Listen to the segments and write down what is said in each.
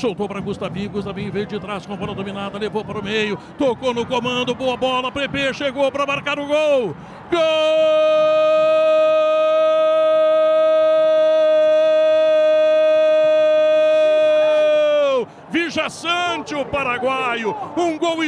soltou para Gustavinho, Gustavinho veio de trás com a bola dominada, levou para o meio, tocou no comando, boa bola, Pepe chegou para marcar o gol. Gol! Vijaçante o paraguaio, um gol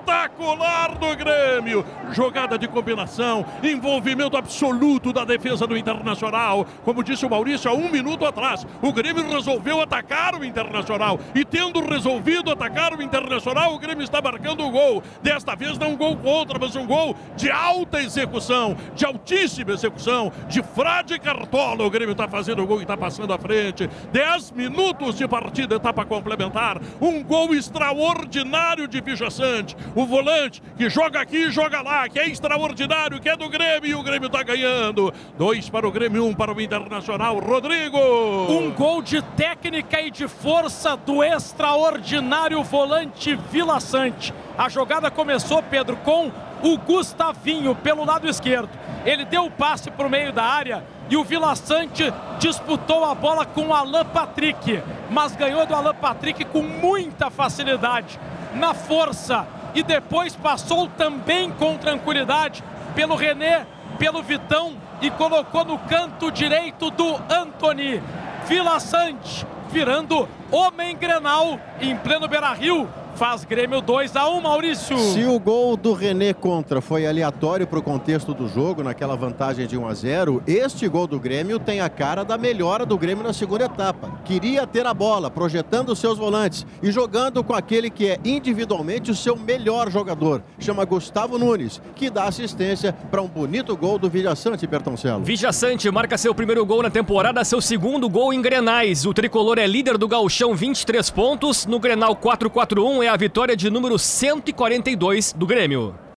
espetacular do Grêmio. Jogada de combinação, envolvimento absoluto da defesa do Internacional. Como disse o Maurício há um minuto atrás, o Grêmio resolveu atacar o Internacional e tendo resolvido atacar o Internacional, o Grêmio está marcando o gol. Desta vez não um gol contra, mas um gol de alta execução, de altíssima execução, de frade cartola. O Grêmio está fazendo o gol e está passando à frente. Dez minutos de partida, etapa complementar um gol extraordinário de Sante. O volante que joga aqui e joga lá, que é extraordinário, que é do Grêmio e o Grêmio está ganhando. Dois para o Grêmio, um para o Internacional. Rodrigo! Um gol de técnica e de força do extraordinário volante Vila Sante. A jogada começou, Pedro, com o Gustavinho pelo lado esquerdo. Ele deu o passe para o meio da área e o Vila Sante disputou a bola com o Alan Patrick, mas ganhou do Alan Patrick com muita facilidade, na força, e depois passou também com tranquilidade pelo René, pelo Vitão e colocou no canto direito do Anthony. Vila Sante virando homem Grenal em pleno Beira-Rio faz Grêmio 2 a 1 Maurício. Se o gol do René contra foi aleatório para o contexto do jogo, naquela vantagem de 1 a 0, este gol do Grêmio tem a cara da melhora do Grêmio na segunda etapa. Queria ter a bola, projetando seus volantes e jogando com aquele que é individualmente o seu melhor jogador, chama Gustavo Nunes, que dá assistência para um bonito gol do Vijaçante Bertoncello. Vijaçante marca seu primeiro gol na temporada, seu segundo gol em Grenais. O tricolor é líder do Gauchão, 23 pontos. No Grenal 4-4-1 é a vitória de número 142 do Grêmio.